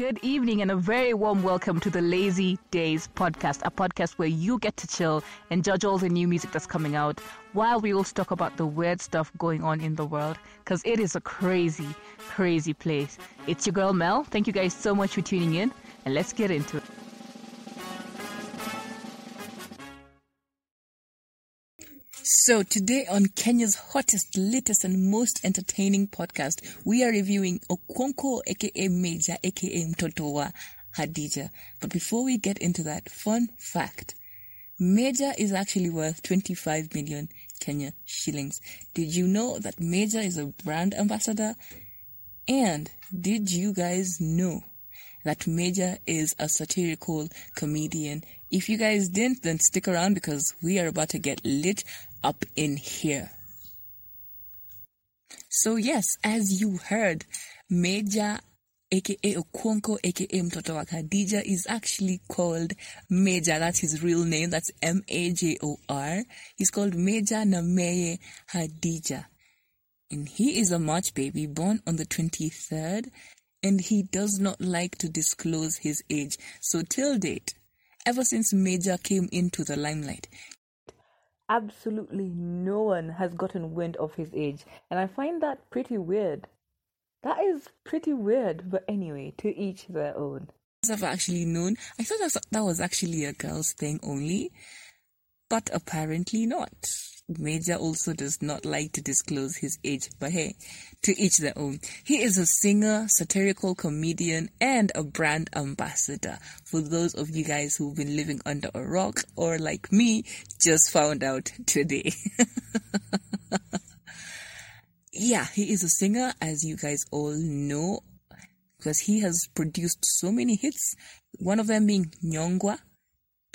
Good evening and a very warm welcome to the Lazy Days podcast, a podcast where you get to chill and judge all the new music that's coming out while we also talk about the weird stuff going on in the world because it is a crazy, crazy place. It's your girl Mel. Thank you guys so much for tuning in and let's get into it. So today on Kenya's hottest, latest, and most entertaining podcast, we are reviewing Okonkwo aka Major aka Mtoto wa Hadija. But before we get into that, fun fact. Major is actually worth 25 million Kenya shillings. Did you know that Major is a brand ambassador? And did you guys know that Major is a satirical comedian. If you guys didn't, then stick around because we are about to get lit up in here. So yes, as you heard, Major aka Okonkwo aka Mtoto wa Khadija is actually called Major. That's his real name. That's M-A-J-O-R. He's called Major Nameye Hadija. And he is a March baby born on the 23rd and he does not like to disclose his age. So till date, ever since Major came into the limelight, absolutely no one has gotten wind of his age. And I find that pretty weird. That is pretty weird, but anyway, to each their own. I've actually known. I thought that that was actually a girl's thing only, but apparently not. Major also does not like to disclose his age, but hey, to each their own. He is a singer, satirical comedian, and a brand ambassador. For those of you guys who've been living under a rock or like me, just found out today. yeah, he is a singer, as you guys all know, because he has produced so many hits. One of them being Nyongwa,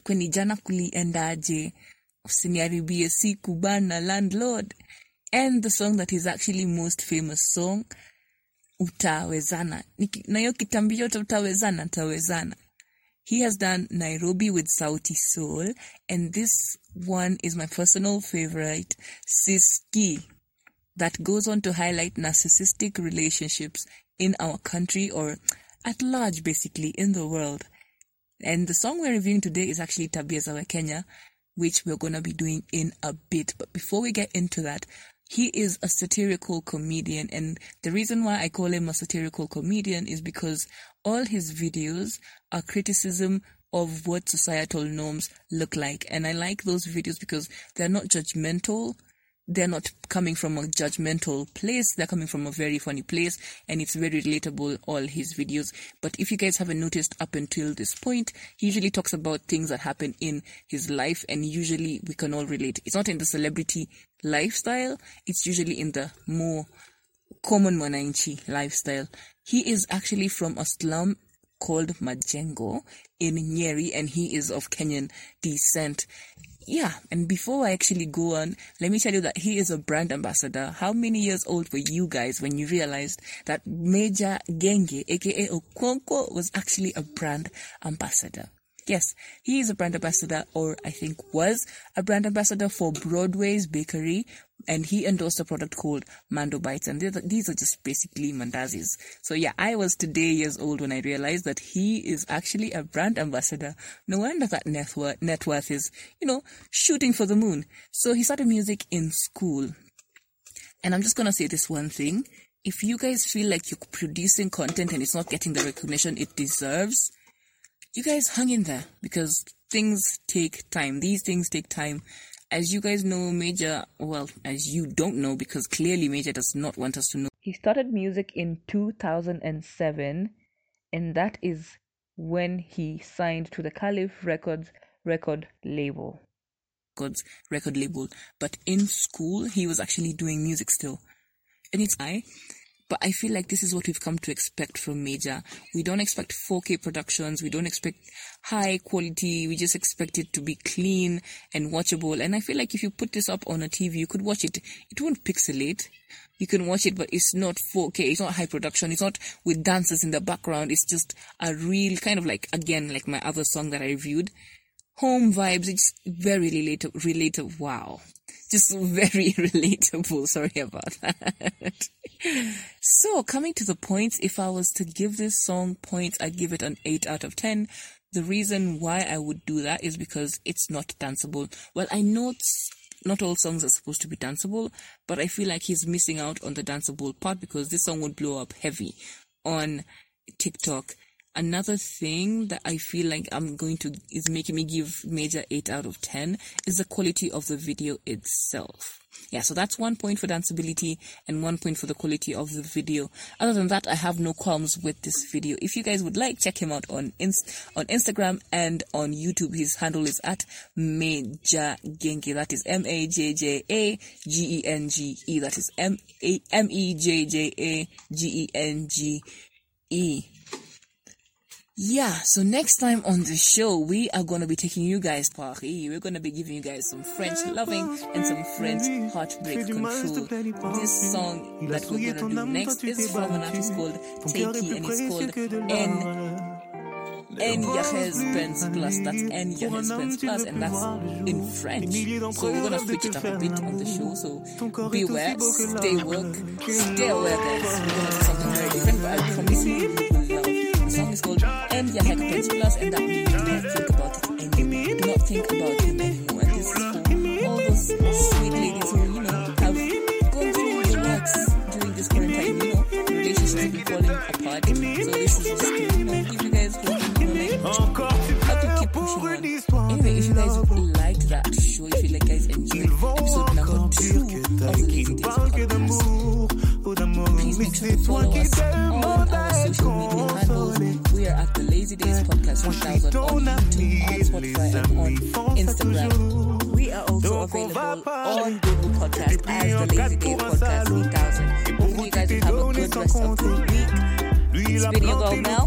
Kweni Jana Kuliendaje, usiniharibie siku bana landlord. And the song that is actually most famous song utawezana. Na hiyo kitambi yote utawezana tawezana he has done nairobi with Sauti Sol and this one is my personal favorite siski. That goes on to highlight narcissistic relationships in our country or at large basically in the world and the song we're reviewing today is actually tabia za kenya which we're going to be doing in a bit. But before we get into that, he is a satirical comedian. And the reason why I call him a satirical comedian is because all his videos are criticism of what societal norms look like. And I like those videos because they're not judgmental they're not coming from a judgmental place. They're coming from a very funny place and it's very relatable, all his videos. But if you guys haven't noticed up until this point, he usually talks about things that happen in his life and usually we can all relate. It's not in the celebrity lifestyle. It's usually in the more common mwananchi lifestyle. He is actually from a slum called Majengo in Nyeri and he is of Kenyan descent yeah, and before I actually go on, let me tell you that he is a brand ambassador. How many years old were you guys when you realized that Major Genge, aka Okonkwo, was actually a brand ambassador? Yes, he is a brand ambassador, or I think was a brand ambassador for Broadway's Bakery, and he endorsed a product called Mando Bites, and these are just basically mandazis. So yeah, I was today years old when I realized that he is actually a brand ambassador. No wonder that net worth, net worth is, you know, shooting for the moon. So he started music in school. And I'm just gonna say this one thing. If you guys feel like you're producing content and it's not getting the recognition it deserves, you guys hung in there because things take time. These things take time. As you guys know, Major, well, as you don't know, because clearly Major does not want us to know. He started music in 2007, and that is when he signed to the Calif Records record label. Records record label. But in school, he was actually doing music still. And it's I but I feel like this is what we've come to expect from Major. We don't expect 4K productions. We don't expect high quality. We just expect it to be clean and watchable. And I feel like if you put this up on a TV, you could watch it. It won't pixelate. You can watch it, but it's not 4K. It's not high production. It's not with dancers in the background. It's just a real kind of like, again, like my other song that I reviewed. Home vibes. It's very related, related. Wow. Just very relatable. Sorry about that. so coming to the points, if I was to give this song points, I'd give it an 8 out of 10. The reason why I would do that is because it's not danceable. Well, I know not all songs are supposed to be danceable, but I feel like he's missing out on the danceable part because this song would blow up heavy on TikTok Another thing that I feel like I'm going to is making me give major 8 out of 10 is the quality of the video itself. Yeah, so that's one point for danceability and one point for the quality of the video. Other than that, I have no qualms with this video. If you guys would like, check him out on inst- on Instagram and on YouTube. His handle is at Major Genge. That is M A J J A G E N G E. That is M A M E J J A G E N G E. Yeah, so next time on the show, we are going to be taking you guys Paris. We're going to be giving you guys some French loving and some French heartbreak control. This song that we're going to do next is from an artist called Tayc and it's called N. N Yahez Benz Plus. That's N Yahez Benz Plus, and that's in French. So we're gonna switch it up a bit on the show. So beware, stay woke, stay aware, guys. We're gonna do something very different, but I promise you, you will love song is called End Your Hectares Plus, and that means do not think about it anymore. Do not think about him anymore. And this is for all those sweet ladies who, you know, have gone through the works during this quarantine, you know, relationships have been falling apart. So this is just to, you know, give you guys hope and, you know, like, help you keep pushing on. Anyway, if you guys like that show, if you like guys enjoyed episode number two of the Lazy Days podcast, please make sure to follow us on our social media handles. We are at the Lazy Days Podcast 1000 on YouTube, on Spotify, and on Instagram. We are also available on Google Podcast as the Lazy Days Podcast 1000. Hopefully, you guys will have a good rest of the week. It's video go now.